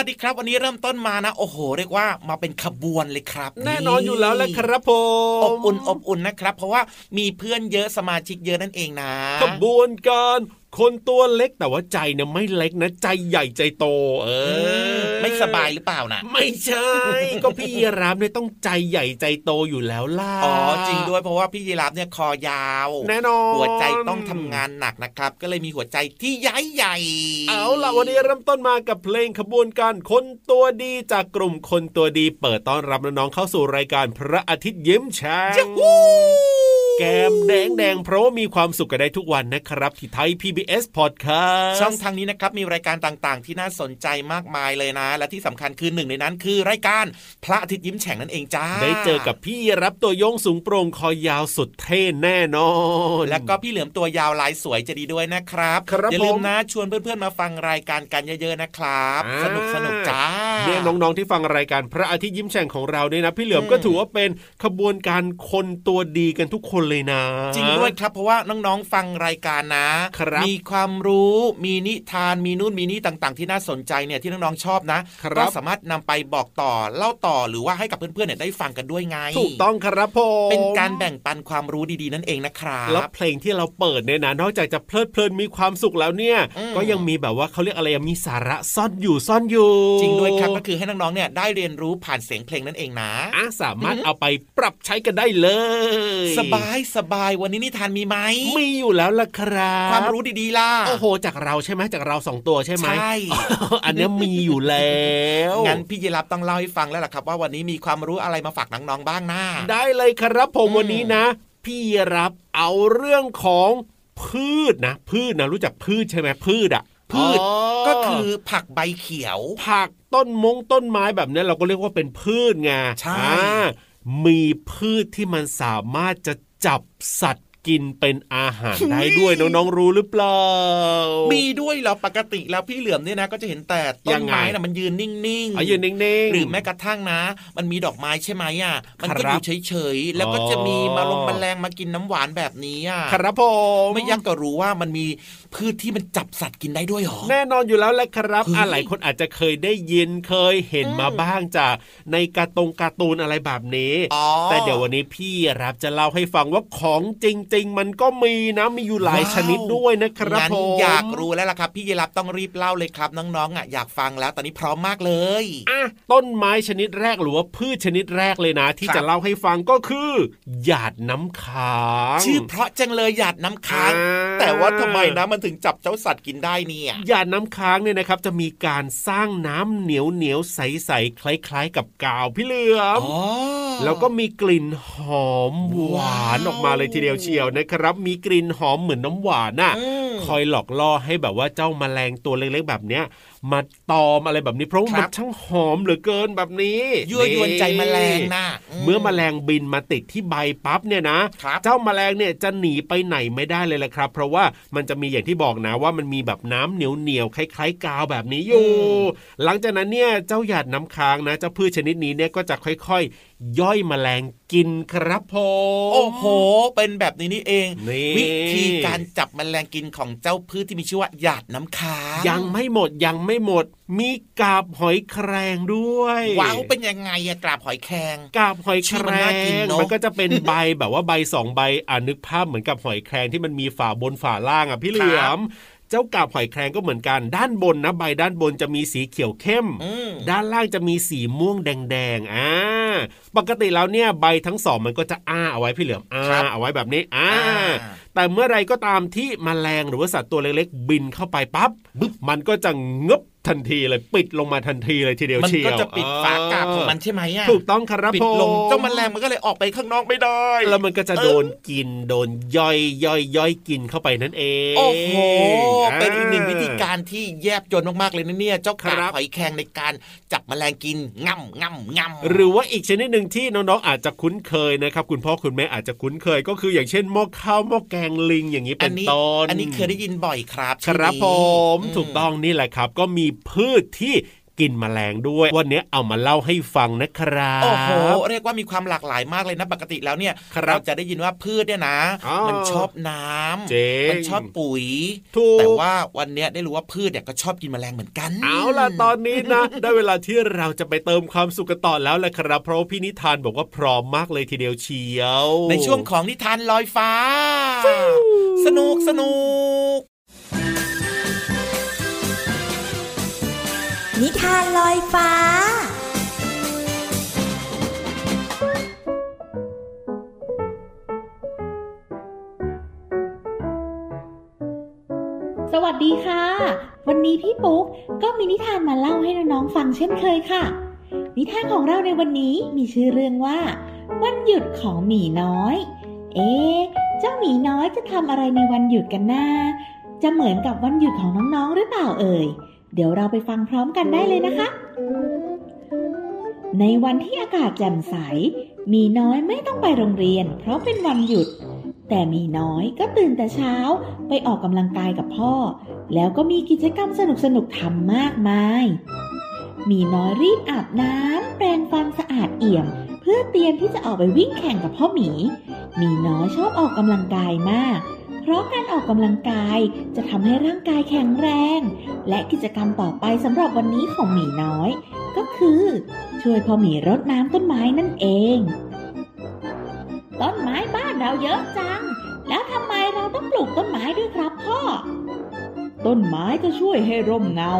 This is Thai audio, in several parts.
วัสดีครับ วันนี้เริ่มต้นมานะโอ้โหเรียกว่ามาเป็นขบวนเลยครับ แน่นอนอยู่แล้วแหละครับผมอบอุ่นอบอุ่นนะครับ เพราะว่ามีเพื่อนเยอะสมาชิกเยอะนั่นเองนะ ขบวนการ คนตัวเล็กแต่ว่าใจเนี่ยไม่เล็กนะใจใหญ่ใจโต เออ ไม่สบายหรือเปล่านะไม่ใช่ ก็พี่ยีราฟเนี่ยต้องใจใหญ่ใจโตอยู่แล้วล่ะอ๋อจริงด้วยเพราะว่าพี่ยีราฟเนี่ยคอยาว แน่นอนหัวใจต้องทำงานหนักนะครับ ก็เลยมีหัวใจที่ใหญ่ใหญ่เอาล่ะวันนี้เริ่มต้นมากับเพลงขบวนการคนตัวดีจากกลุ่มคนตัวดี เปิดต้อนรับน้องๆเข้าสู่รายการพระอาทิตย์ยิ้มแฉ่ง แก้มแดงแดงเพราะว่ามีความสุขกันได้ทุกวันนะครับที่ไทย PBS Podcast ช่องทางนี้นะครับมีรายการต่างๆ ที่น่าสนใจมากมายเลยนะ และที่สำคัญคือหนึ่งในนั้นคือรายการพระอาทิตย์ยิ้มแฉ่งนั่นเองจ้า ได้เจอกับพี่รับตัวโยงสูงโปร่งคอยาวสุดเท่แน่นอน แล้วก็พี่เหลือมตัวยาวลายสวยจะดีด้วยนะครับครับอย่าลืมนะชวนเพื่อนๆมาฟังรายการกันเยอะๆนะครับ สนุกสนุกจ้าเนี่ยน้องๆที่ฟังรายการพระอาทิตย์ยิ้มแฉ่งของเราเนี่ยนะ พี่เหลือมก็ถือว่าเป็นขบวนการคนตัวดีกันทุกคนเลยนะ จริงด้วยครับเพราะว่าน้องๆฟังรายการนะ มีความรู้มีนิทานมีนู่นมีนี่ต่าง ๆ ที่น่าสนใจเนี่ยที่น้องๆชอบนะก็สามารถนำไปบอกต่อเล่าต่อหรือว่าให้กับเพื่อนๆเนี่ยได้ฟังกันด้วยไง ถูกต้องครับผมเป็นการแบ่งปันความรู้ดีๆนั่นเองนะครับแล้วเพลงที่เราเปิดเนี่ยนะนอกจากจะเพลิดเพลินมีความสุขแล้วเนี่ย ก็ยังมีแบบว่าเขาเรียกอะไรมีสาระซ่อนอยู่ซ่อนอยู่ จริงด้วยครับก็คือให้น้องๆเนี่ยได้เรียนรู้ผ่านเสียงเพลงนั่นเองนะอะสามารถเอาไปปรับใช้กันได้เลย สบายสบายวันนี้นิทานมีไหมมีอยู่แล้วล่ะครับความรู้ดีๆล่ะโอ้โหจากเราใช่ไหมจากเราสองตัวใช่ไหมใช่อันนี้มีอยู่แล้วงั้นพี่ยีรับต้องเล่าให้ฟังแล้วล่ะครับ ว่าวันนี้มีความรู้อะไรมาฝากน้องๆบ้างนะได้เลยครับผมวันนี้นะ พี่รับเอาเรื่องของพืชนะ พืชนะรู้จักพืชใช่ไหมพืชอะพืชก็คือผักใบเขียว ผักต้นมงต้นไม้แบบนี้เราก็เรียกว่าเป็นพืชไงใช่มีพืชที่มันสามารถจะ จับสัตว์กินเป็นอาหารได้ด้วยน้องๆรู้หรือเปล่า มีด้วยเหรอปกติแล้วพี่เหลือมเนี่ยนะ ก็จะเห็นแต่ต้นไม้น่ะมันยืนนิ่งๆยืนนิ่งๆหรือแม้กระทั่งนะ มันมีดอกไม้ใช่ไหมอะมันก็อยู่เฉยๆแล้วก็จะมีมาลงแมลงมากินน้ำหวานแบบนี้อะครับผมไม่ยักก็รู้ว่ามันมี พืชที่มันจับสัตว์กินได้ด้วยหรอ แน่นอนอยู่แล้วแหละครับอ่หลายคนอาจจะเคยได้ยินเคยเห็นมาบ้างจากในการ์ตงการ์ตูนอะไรแบบนี้ แต่เดี๋ยววันนี้พี่รับจะเล่าให้ฟังว่าของจริง ๆ มันก็มีนะมีอยู่หลายชนิดด้วยนะครับผมอยากรู้แล้วล่ะครับ พี่ยีรับต้องรีบเล่าเลยครับน้องๆอะอยากฟังแล้วตอนนี้พร้อมมากเลยอะต้นไม้ชนิดแรกหรือว่าพืชชนิดแรกเลยนะ ที่จะเล่าให้ฟังก็คือหยาดน้ำค้างชื่อเพราะจังเลยหยาดน้ำค้าง แต่ว่าทำไมนะมันถึงจับเจ้าสัตว์กินได้เนี่ยหยาดน้ำค้างเนี่ยนะครับจะมีการสร้างน้ำเหนียวเหนียวใสๆคล้าย ๆ กับกาวพี่เหลือมแล้วก็มีกลิ่นหอมหวานออกมาเลยทีเดียวเชียวนะครับ มีกลิ่นหอมเหมือนน้ำหวานน่ะคอยหลอกล่อให้แบบว่าเจ้าแมลงตัวเล็กๆแบบเนี้ย มาตอมอะไรแบบนี้เพราะว่ามันช่างหอมเหลือเกินแบบนี้ยั่วยวนใจแมลงนะเมื่อแมลงบินมาติดที่ใบปั๊บเนี่ยนะครับเจ้าแมลงเนี่ยจะหนีไปไหนไม่ได้เลยแหละครับ เพราะว่ามันจะมีอย่างที่บอกนะว่ามันมีแบบน้ำเหนียวเหนียวๆคล้ายๆกาวแบบนี้อยู่ หลังจากนั้นเนี่ยเจ้าหยาดน้ำค้างนะเจ้าพืชชนิดนี้เนี่ยก็จะค่อยๆ ย่อยแมลงกินครับผมโอ้โห เป็นแบบนี้นี่เองนี่วิธีการจับแมลงกินของเจ้าพืชที่มีชื่อว่าหยาดน้ำค้างยังไม่หมดยังไม่หมด มีกาบหอยแครงด้วยว้าวเป็นยังไงอะกราบหอยแครงกาบหอยแคชื่อรมันน่ากินงเนอะมันก็จะเป็นใบแบบว่าใบสองใบอ่านึกภาพเหมือนกับหอยแครงที่มันมีฝาบนฝาล่างอะพี่เหลือม เจ้ากาบหอยแครงก็เหมือนกัน ด้านบนนะใบด้านบนจะมีสีเขียวเข้มอืมด้านล่างจะมีสีม่วงแดงๆอ่าปกติแล้วเนี่ยใบทั้งสองมันก็จะอ้าเอาไว้พี่เหลือมอ้าครับเอาไว้แบบนี้อ่าอ่าแต่เมื่อไรก็ตามที่มแมลงหรือว่าสัตว์ตัวเล็กๆบินเข้าไปปั๊บบึ๊บมันก็จะงบ ทันทีเลยปิดลงมาทันทีเลยทีเดียวมันเชียวก็จะปิดฝากาบของมันใช่ไหมอะถูกต้องครับปิดลงผมเจ้าแมลงมันก็เลยออกไปข้างนอกไม่ได้ แล้วมันก็จะโดนกินโดนย่อยย่อยย่อยกินเข้าไปนั่นเองโอ้โหาเป็นอีกหนึ่งวิธีการที่แยบยลมากๆเลยนะเนี่ยเจ้ากาครับบหอยแครงในการจับแมลงกินง่ำง่ำง่ำหรือว่าอีกชนิดหนึ่งที่น้องๆอาจจะคุ้นเคยนะครับคุณพ่อคุณแม่อาจจะคุ้นเคยก็คืออย่างเช่นหม้อข้าวหม้อแกงลิงอย่างนี้อัเป็นนี้ต้นอันนี้เคยได้ยินบ่อยครับครับชื่อผนี้มถูกต้องนี่แหละครับ ก็มีพืชที่กินแมลงด้วย วันนี้เอามาเล่าให้ฟังนะครับโอ้โหเรียกว่ามีความหลากหลายมากเลยนะปกติแล้วเนี่ยครับเราจะได้ยินว่าพืชเนี่ยนะอ๋อมันชอบน้ำเจ๋งมันชอบปุ๋ยถูกแต่ว่าวันเนี้ยได้รู้ว่าพืชเนี่ยก็ชอบกินแมลงเหมือนกัน เอาล่ะตอนนี้นะ ได้เวลาที่เราจะไปเติมความสุขกันต่อแล้วแหละครับ เพราะว่าพี่นิทานบอกว่าพร้อมมากเลยทีเดียวเชียว ในช่วงของนิทานลอยฟ้า สนุกสนุก นิทานลอยฟ้า สวัสดีค่ะ วันนี้พี่ปุ๊กก็มีนิทานมาเล่าให้น้องๆฟังเช่นเคยค่ะ นิทานของเราในวันนี้มีชื่อเรื่องว่า วันหยุดของหมีน้อย เอ๊ะเจ้าหมีน้อยจะทำอะไรในวันหยุดกันนะจะเหมือนกับวันหยุดของน้องๆหรือเปล่าเอ่ย เดี๋ยวเราไปฟังพร้อมกันได้เลยนะคะ ในวันที่อากาศแจ่มใส มีน้อยไม่ต้องไปโรงเรียน เพราะเป็นวันหยุด แต่มีน้อยก็ตื่นแต่เช้าไปออกกำลังกายกับพ่อ แล้วก็มีกิจกรรมสนุกๆทำมากมาย มีน้อยรีบอาบน้ำแปรงฟันสะอาดเอี่ยม เพื่อเตรียมที่จะออกไปวิ่งแข่งกับพ่อหมี มีน้อยชอบออกกำลังกายมาก เพราะการออกกำลังกายจะทำให้ร่างกายแข็งแรง และกิจกรรมต่อไปสำหรับวันนี้ของหมีน้อย ก็คือ ช่วยพ่อหมีรดน้ำต้นไม้นั่นเอง ต้นไม้บ้านเราเยอะจัง แล้วทำไมเราต้องปลูกต้นไม้ด้วยครับพ่อ ต้นไม้จะช่วยให้ร่มเงา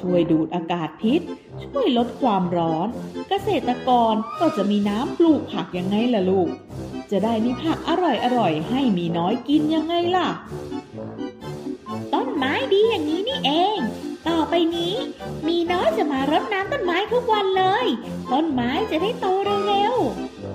ช่วยดูดอากาศพิษ ช่วยลดความร้อน เกษตรกรก็จะมีน้ำปลูกผักยังไงล่ะลูก จะได้มีผักอร่อยๆให้มีน้อยกินยังไงล่ะ ต้นไม้ดีอย่างนี้นี่เอง ต่อไปนี้ มีน้อยจะมารดน้ำต้นไม้ทุกวันเลย ต้นไม้จะได้โตเร็ว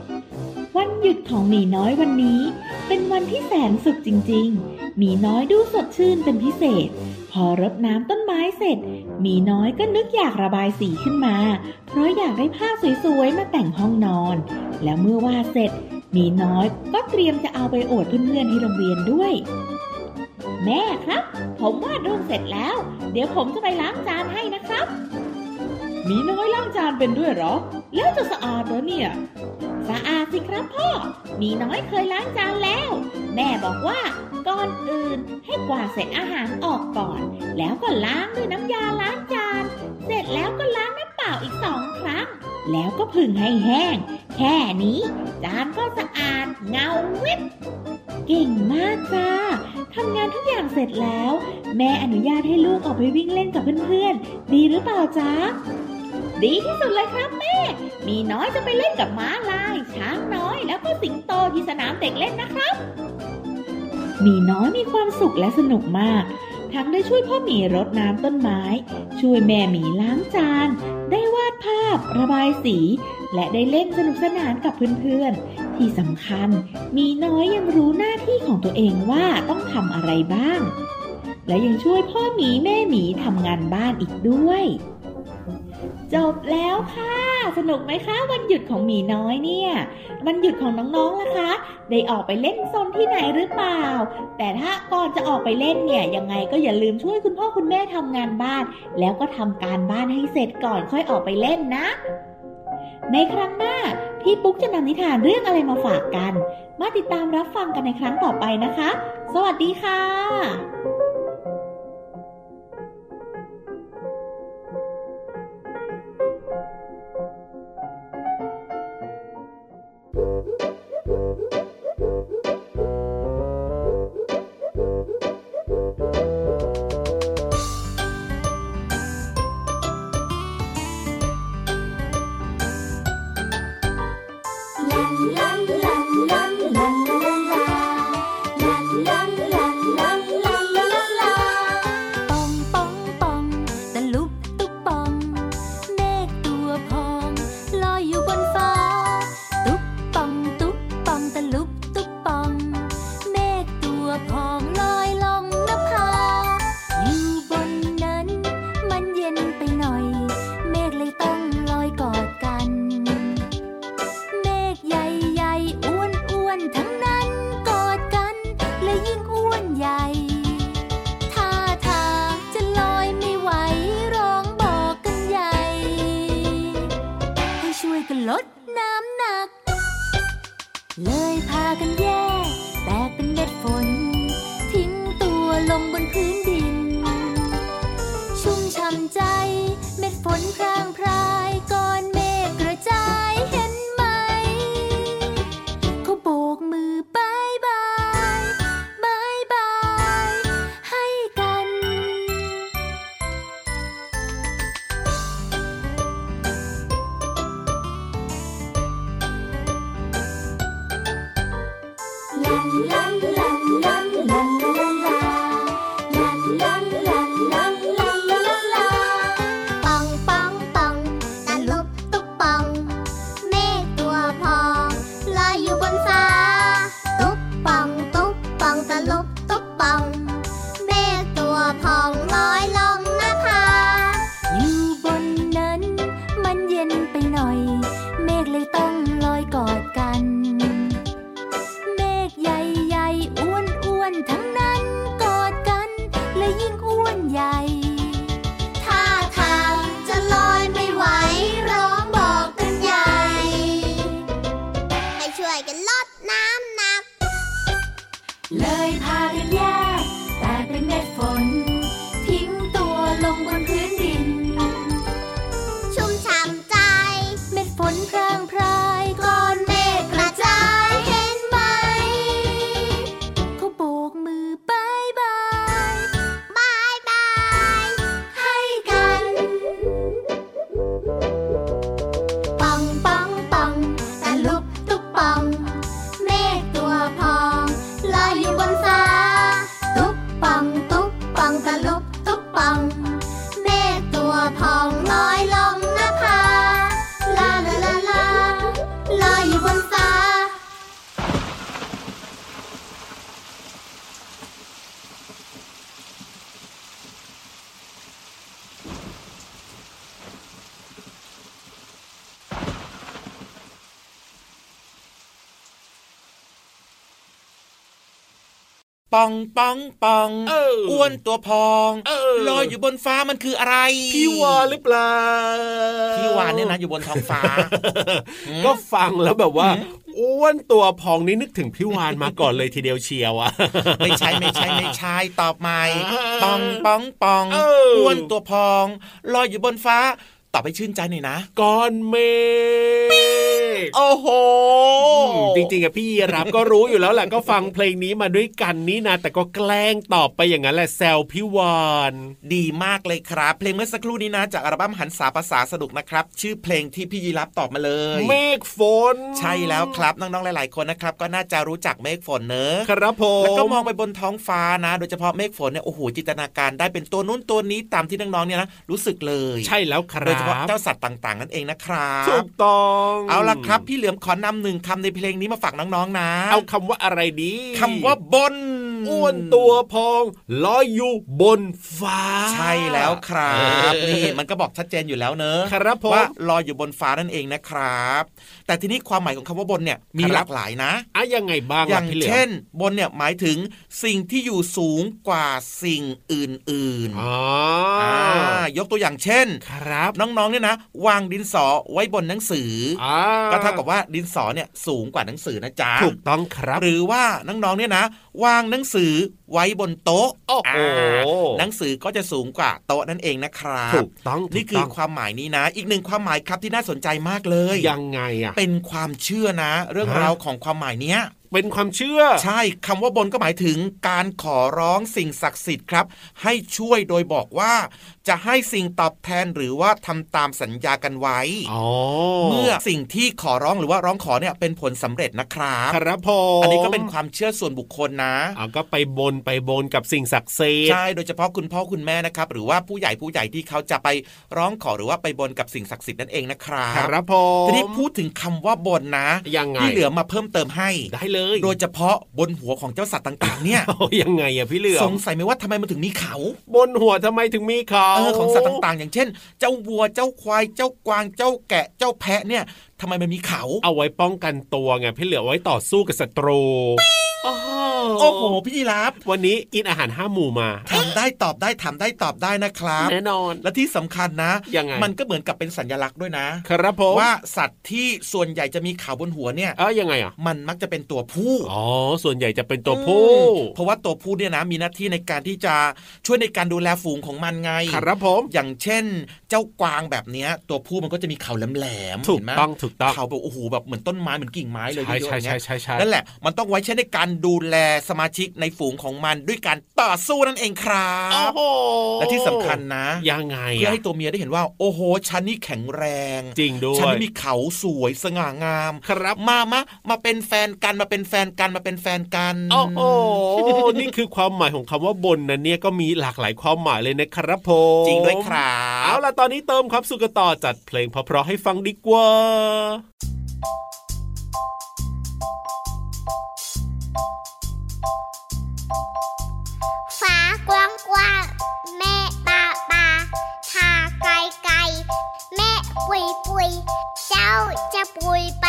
ๆวันหยุดของหมีน้อยวันนี้ เป็นวันที่แสนสุขจริงๆหมีน้อยดูสดชื่นเป็นพิเศษ พอรดน้ำต้นไม้เสร็จหมีน้อยก็นึกอยากระบายสีขึ้นมา เพราะอยากได้ผ้าสวยๆมาแต่งห้องนอน แล้วเมื่อวาดเสร็จ มีน้อยก็เตรียมจะเอาไปอวดเพื่อนๆที่โรงเรียนด้วย แม่ครับ ผมวาดรูปเสร็จแล้ว เดี๋ยวผมจะไปล้างจานให้นะครับ มีน้อยล้างจานเป็นด้วยหรอ แล้วจะสะอาดเหรอเนี่ย สะอาดสิครับพ่อ มีน้อยเคยล้างจานแล้ว แม่บอกว่าก่อนอื่นให้กวาดเศษอาหารออกก่อน แล้วก็ล้างด้วยน้ำยาล้างจาน เสร็จแล้วก็ล้างน้ำเปล่าอีกสองครั้ง แล้วก็ผึ่งให้แห้ง แค่นี้ จานก็สะอาดเงาวิบเก่งมากจ้าทำงานทุกอย่างเสร็จแล้ว แม่อนุญาตให้ลูกออกไปวิ่งเล่นกับเพื่อนๆ ดีหรือเปล่าจ๊ะดีที่สุดเลยครับแม่ มีน้อยจะไปเล่นกับม้าลาย ช้างน้อยแล้วก็สิงโตที่สนามเด็กเล่นนะครับ มีน้อยมีความสุขและสนุกมาก ทั้งได้ช่วยพ่อหมีรดน้ำต้นไม้ ช่วยแม่หมีล้างจาน ได้วาดภาพ ระบายสี และได้เล่นสนุกสนานกับเพื่อนๆ ที่สำคัญ มีน้อยยังรู้หน้าที่ของตัวเองว่าต้องทำอะไรบ้าง และยังช่วยพ่อหมีแม่หมีทำงานบ้านอีกด้วย จบแล้วค่ะ สนุกไหมคะ วันหยุดของหมีน้อยเนี่ย วันหยุดของน้องๆล่ะคะ ได้ออกไปเล่นซนที่ไหนหรือเปล่า แต่ถ้าก่อนจะออกไปเล่นเนี่ย ยังไงก็อย่าลืมช่วยคุณพ่อคุณแม่ทำงานบ้าน แล้วก็ทำการบ้านให้เสร็จก่อนค่อยออกไปเล่นนะ ในครั้งหน้าพี่ปุ๊กจะนำนิทานเรื่องอะไรมาฝากกัน มาติดตามรับฟังกันในครั้งต่อไปนะคะ สวัสดีค่ะ ป ชุ่ม ปองปองปองเอออ้วนตัวพองเออลอยอยู่บนฟ้ามันคืออะไร พี่วานหรือเปล่า พี่วานเนี่ยนะอยู่บนท้องฟ้าอืมก็ฟังแล้วแบบว่าอ้วนตัวพองนี่นึกถึงพี่วานมาก่อนเลยทีเดียวเชียวอะไม่ใช่ไม่ใช่ไม่ใช่ตอบใหม่อ่าปองปองปองเอออ้อ้วนตัวพองลอยอยู่บนฟ้าตอบไปชื่นใจหน่อยนะก้อนเมฆ โอ้โหอืมจริงๆอะพี่ยีรับก็รู้อยู่แล้วแหละก็ฟังเพลงนี้มาด้วยกันนี่นะแต่ก็แกล้งตอบไปอย่างนั้นแหละแซวพี่วานดีมากเลยครับ เพลงเมื่อสักครู่นี้นะ จากอัลบั้มหันษาภาษาสนุกนะครับ ชื่อเพลงที่พี่ยีรับตอบมาเลยเมฆฝน ใช่แล้วครับน้องๆหลาย ๆ คนนะครับ ก็น่าจะรู้จักเมฆฝนเนอะครับผมแล้วก็มองไปบนท้องฟ้านะ โดยเฉพาะเมฆฝนเนี่ยโอ้โหจินตนาการได้เป็นตัวนู้นตัวนี้ตามที่น้องๆเนี่ยนะรู้สึกเลย ใช่แล้วคโดยเฉรัพาะบเจ้าสัตว์ต่าง ๆ นั่นเองนะครับถูกต้องเอาล่ะครับพี่เหลือมขอนำหนึ่งคำในเพลงนี้มาฝากน้องๆนะ เอาคำว่าอะไรดีคำว่าบน อ้วนตัวพองลอยอยู่บนฟ้า ใช่แล้วครับนี่มันก็บอกชัดเจนอยู่แล้วเนอะครับผมว่าลอยอยู่บนฟ้านั่นเองนะครับ แต่ทีนี้ความหมายของคำว่าบนเนี่ยมีครับหลากหลายนะอะยังไงบ้างอย่างล่ะพี่เหลือมเช่น บนเนี่ยหมายถึงสิ่งที่อยู่สูงกว่าสิ่งอื่นๆอ๋ออ่ายกตัวอย่างเช่นครับน้องๆเนี่ยนะ วางดินสอไว้บนหนังสือออ่าก็เท่ากับว่าดินสอเนี่ยสูงกว่าหนังสือนะจ๊ะถูกต้องครับ หรือว่าน้องๆเนี่ยนะ วางหนังสือไว้บนโต๊ะโอ้โหาหนังสือก็จะสูงกว่าโต๊ะนั่นเองนะครับถูกต้องนี่ถูกคือต้องความหมายนี้นะ อีกหนึ่งความหมายครับที่น่าสนใจมากเลย ยังไงอะเป็นความเชื่อนะ เรื่องฮะราวของความหมายเนี้ยเป็นความเชื่อ ใช่คำว่าบนก็หมายถึงการขอร้องสิ่งศักดิ์สิทธิ์ครับ ให้ช่วยโดยบอกว่า จะให้สิ่งตอบแทนหรือว่าทำตามสัญญากันไว้อ๋อเมื่อสิ่งที่ขอร้องหรือว่าร้องขอเนี่ยเป็นผลสำเร็จนะครับครับผมอันนี้ก็เป็นความเชื่อส่วนบุคคลนะเอาก็ไปบนไปบนกับสิ่งศักดิ์สิทธิ์ใช่โดยเฉพาะคุณพ่อคุณแม่นะครับหรือว่าผู้ใหญ่ผู้ใหญ่ที่เขาจะไปร้องขอหรือว่าไปบนกับสิ่งศักดิ์สิทธิ์นั่นเองนะครับครับผมทีนี้พูดถึงคำว่าบนนะยังไงที่เหลือมาเพิ่มเติมให้ได้เลยโดยเฉพาะบนหัวของเจ้าสัตว์ต่างๆเนี่ยโอ้ยังไงอะพี่เหลือมสงสัยไหมว่าทำไมมันถึงมีเขา บนหัวทำไมถึงมีเขาเออของสัตว์ต่างๆ อย่างเช่น เจ้าวัวเจ้าควายเจ้ากวางเจ้าแกะเจ้าแพะเนี่ยทำไมมันมีเขา เอาไว้ป้องกันตัวไงพี่เหลือมไว้ต่อสู้กับศัตรู โอ้โหพี่ยีราฟวันนี้กินอาหารห้าหมู่มาทำได้ตอบได้ทำได้ตอบได้นะครับ แน่นอน และที่สำคัญนะยังไงมันก็เหมือนกับเป็นสัญลักษณ์ด้วยนะ ครับผมว่าสัตว์ที่ส่วนใหญ่จะมีเขาบนหัวเนี่ยเออยังไงอะมันมักจะเป็นตัวผู้อ๋อส่วนใหญ่จะเป็นตัวผู้อืมเพราะว่าตัวผู้เนี่ยนะมีหน้าที่ในการที่จะช่วยในการดูแลฝูงของมันไง ครับผม อย่างเช่นเจ้ากวางแบบเนี้ยตัวผู้มันก็จะมีเขาแหลมๆถูกเห็นไหมต้องถูกต้องเขาแบบโอ้โหแบบเหมือนต้นไม้เหมือนกิ่งไม้เลยใช่เยอะๆใช่อย่างใช่เงี้ยใช่ใช่นั่นแหละมันต้องไว้ใช้ในการดูแลสมาชิกในฝูงของมันด้วยการต่อสู้นั่นเองครัโอ้บโหและที่สำคัญนะยังไงเพื่ออะให้ตัวเมียได้เห็นว่า โอ้โหฉันนี่แข็งแรง จริงด้วยฉันนี่มีเขาสวยสง่างาม ครับมามามาเป็นแฟนกันมาเป็นแฟนกันมาเป็นแฟนกันโอ้โหนี่คือความหมายของคำว่าบนนะเนี่ยก็มีหลากหลายความหมายเลยนะครับผมจริงด้วยครับ เอาล่ะตอนนี้เติมความสุขกันต่อจัดเพลงเพราะๆให้ฟังดีกว่าฟ้ากว้างกว้างแม่ปาปาทาไกลไกลแม่ปุยปุยเจ้าจะปุยไป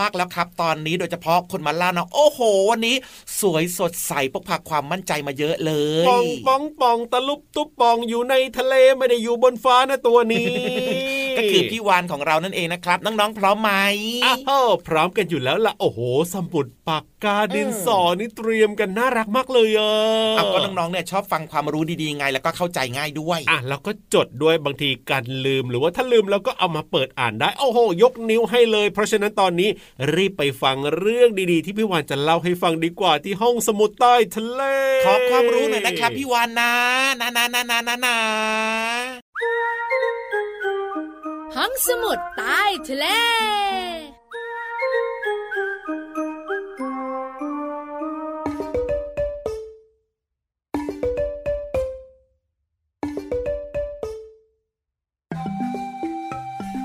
มากแล้วครับ ตอนนี้โดยเฉพาะคนมาล่านะโอ้โห วันนี้ สวยสดใสพกพาความมั่นใจมาเยอะเลยปองปองปองตะลุบตุ๊บปองอยู่ในทะเลไม่ได้อยู่บนฟ้านะตัวนี้ ก็คือพี่วานของเรานั่นเองนะครับ น้องๆพร้อมไหมอ้าวพร้อมกันอยู่แล้วล่ะโอ้โห สมุดปากกาดินสอนี่เตรียมกันน่ารักมากเลยอะเอาก็น้องๆเนี่ยชอบฟังความรู้ดีๆไงแล้วก็เข้าใจง่ายด้วยอะแล้วก็จดด้วยบางทีการลืมหรือว่าถ้าลืมแล้วก็เอามาเปิดอ่านได้โอ้โห ยกนิ้วให้เลย เพราะฉะนั้นตอนนี้รีบไปฟังเรื่องดีๆ ที่พี่วานจะเล่าให้ฟังดีกว่าที่ห้องสมุดใต้ทะเลขอความรู้หน่อยนะครับพี่วานนะนะนะนะนะนะนะ ห้องสมุดใต้ทะเล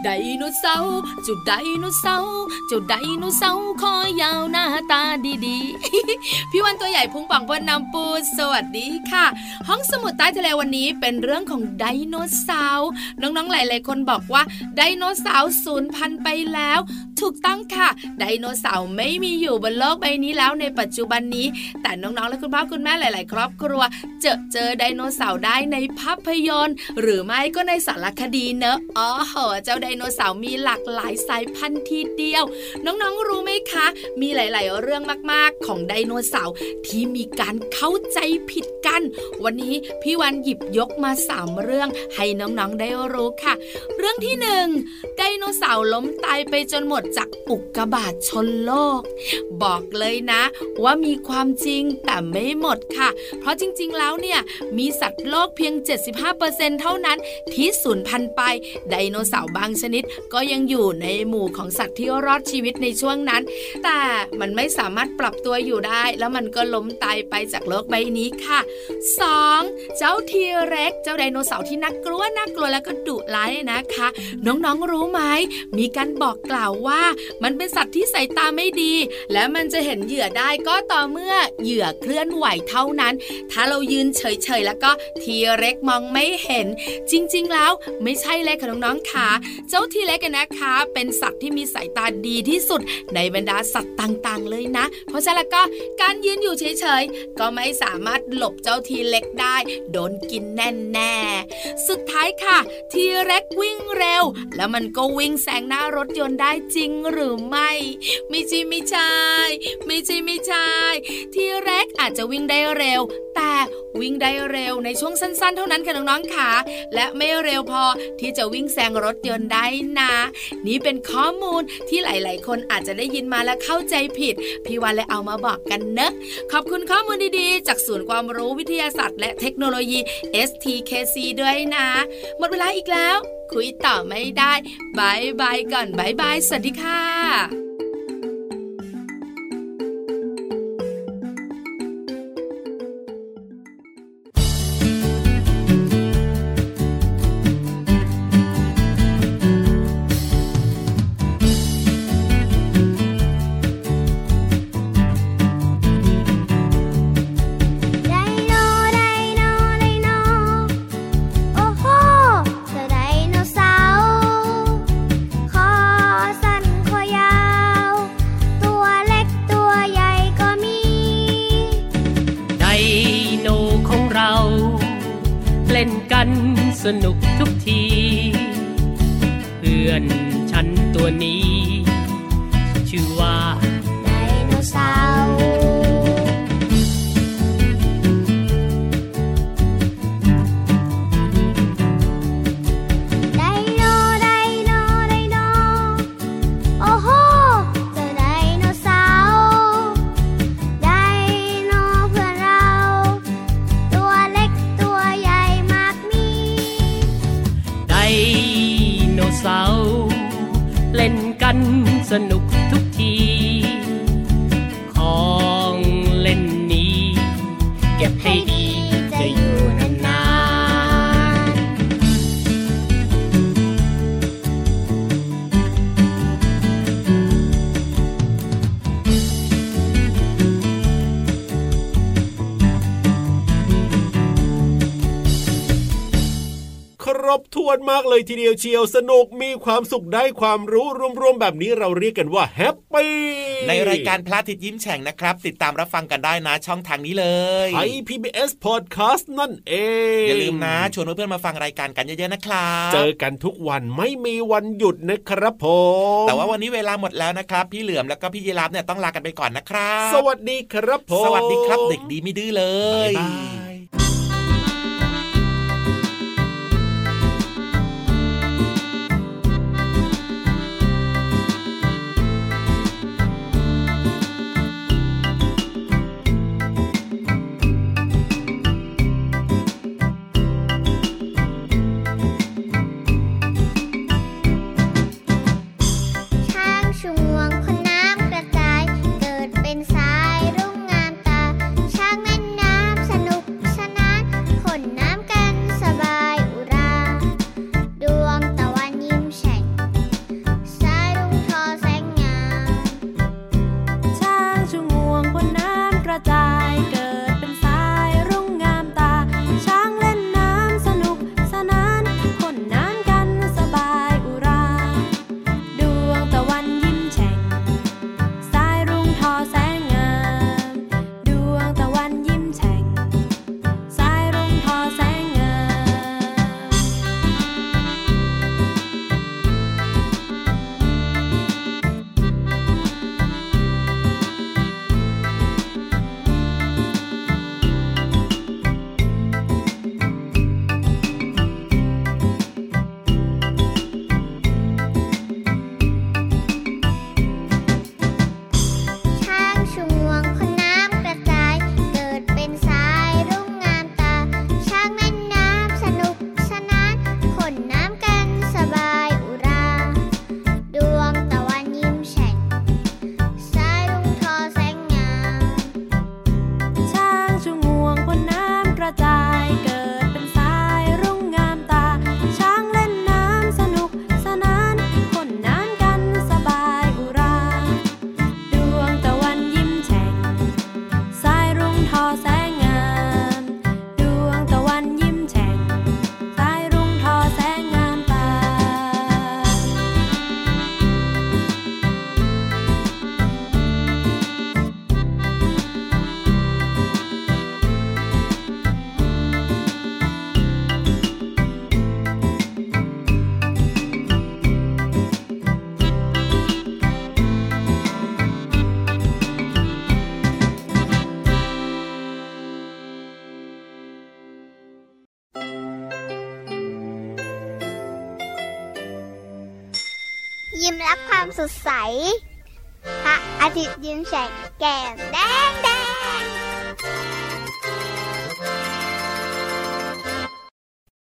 ไดโนเสาร์จุดไดโนเสาร์จุดไดโนเสาร์คอยาวหน้าตาดีๆ พี่วันตัวใหญ่พุงปังพอนนำปูสวัสดีค่ะ ห้องสมุดใต้ทะเลวันนี้เป็นเรื่องของไดโนเสาร์น้องๆหลายๆคนบอกว่าไดโนเสาร์สูญพันธุ์ไปแล้ว ถูกต้องค่ะ ไดโนเสาร์ไม่มีอยู่บนโลกใบนี้แล้วในปัจจุบันนี้ แต่น้องๆและคุณพ่อคุณแม่หลาย ๆ ครอบครัว เจอเจอไดโนเสาร์ได้ในภาพยนตร์ หรือไม่ก็ในสารคดีเนอะอ๋อเหอเจ้าไดโนเสาร์มีหลากหลายสายพันธุ์ทีเดียว น้องๆรู้ไหมคะ มีหลาย ๆ เรื่องมากๆของไดโนเสาร์ที่มีการเข้าใจผิดกัน วันนี้พี่วันหยิบยกมาสามเรื่องให้น้องๆได้รู้ค่ะ เรื่องที่หนึ่งไดโนเสาร์ล้มตายไปจนหมดจากอุกกาบาตชนโลก บอกเลยนะ ว่ามีความจริงแต่ไม่หมดค่ะ เพราะจริง ๆ แล้วเนี่ยมีสัตว์โลกเพียง 75%เท่านั้นที่สูญพันธุ์ไปไดโนเสาร์บางชนิดก็ยังอยู่ในหมู่ของสัตว์ที่รอดชีวิตในช่วงนั้น แต่มันไม่สามารถปรับตัวอยู่ได้ แล้วมันก็ล้มตายไปจากโลกใบนี้ค่ะ 2. เจ้าทีเร็กเจ้าไดโนเสาร์ที่น่ากลัวน่ากลัวแล้วก็ดุร้ายนะคะ น้องๆรู้ไหมมีการบอกกล่าวว่า มันเป็นสัตว์ที่สายตาไม่ดี และมันจะเห็นเหยื่อได้ก็ต่อเมื่อเหยื่อเคลื่อนไหวเท่านั้น ถ้าเรายืนเฉยๆแล้วก็ทีเร็กมองไม่เห็น จริงๆแล้วไม่ใช่เลยค่ะน้องๆค่ะเจ้าทีเล็กนะคะ เป็นสัตว์ที่มีสายตาดีที่สุดในบรรดาสัตว์ต่างๆ เลยนะ เพราะฉะนั้นก็การยืนอยู่เฉยๆ ก็ไม่สามารถหลบเจ้าทีเล็กได้ โดนกินแน่ๆ สุดท้ายค่ะ ทีเร็กวิ่งเร็ว แล้วมันก็วิ่งแซงหน้ารถยนต์ได้จริงหรือไม่ ไม่ใช่ไม่ใช่ ไม่ใช่ไม่ใช่ ทีเร็กอาจจะวิ่งได้เร็ว แต่วิ่งได้เร็วในช่วงสั้น ๆ เท่านั้นค่ะน้องๆค่ะ และไม่เร็วพอที่จะวิ่งแซงรถยนต์ได้นะ นี่เป็นข้อมูลที่หลาย ๆ คนอาจจะได้ยินมาและเข้าใจผิด พี่วันเลยเอามาบอกกันเนอะขอบคุณข้อมูลดีๆ จากศูนย์ความรู้วิทยาศาสตร์และเทคโนโลยี STKC ด้วยนะ หมดเวลาอีกแล้ว คุยต่อไม่ได้ bye bye ก่อน bye bye สวัสดีค่ะ นุก วนมากเลยทีเดียวเชียวสนุกมีความสุขได้ความรู้รวมๆแบบนี้เราเรียกกันว่าแฮปปี้ในรายการพระอาทิตย์ยิ้มแฉ่งนะครับ ติดตามรับฟังกันได้นะช่องทางนี้เลยไอ PBS Podcast นั่นเอง อย่าลืมนะชวนเพื่อนๆมาฟังรายการกันเยอะๆนะครับเจอกันทุกวันไม่มีวันหยุดนะครับผมแต่ว่าวันนี้เวลาหมดแล้วนะครับ พี่เหลือมแล้วก็พี่ยีราฟเนี่ยต้องลากันไปก่อนนะครับ สวัสดีครับผมสวัสดีครับเด็กดีไม่ดื้อเลยยิ้มรับความสดใสพระอาทิตย์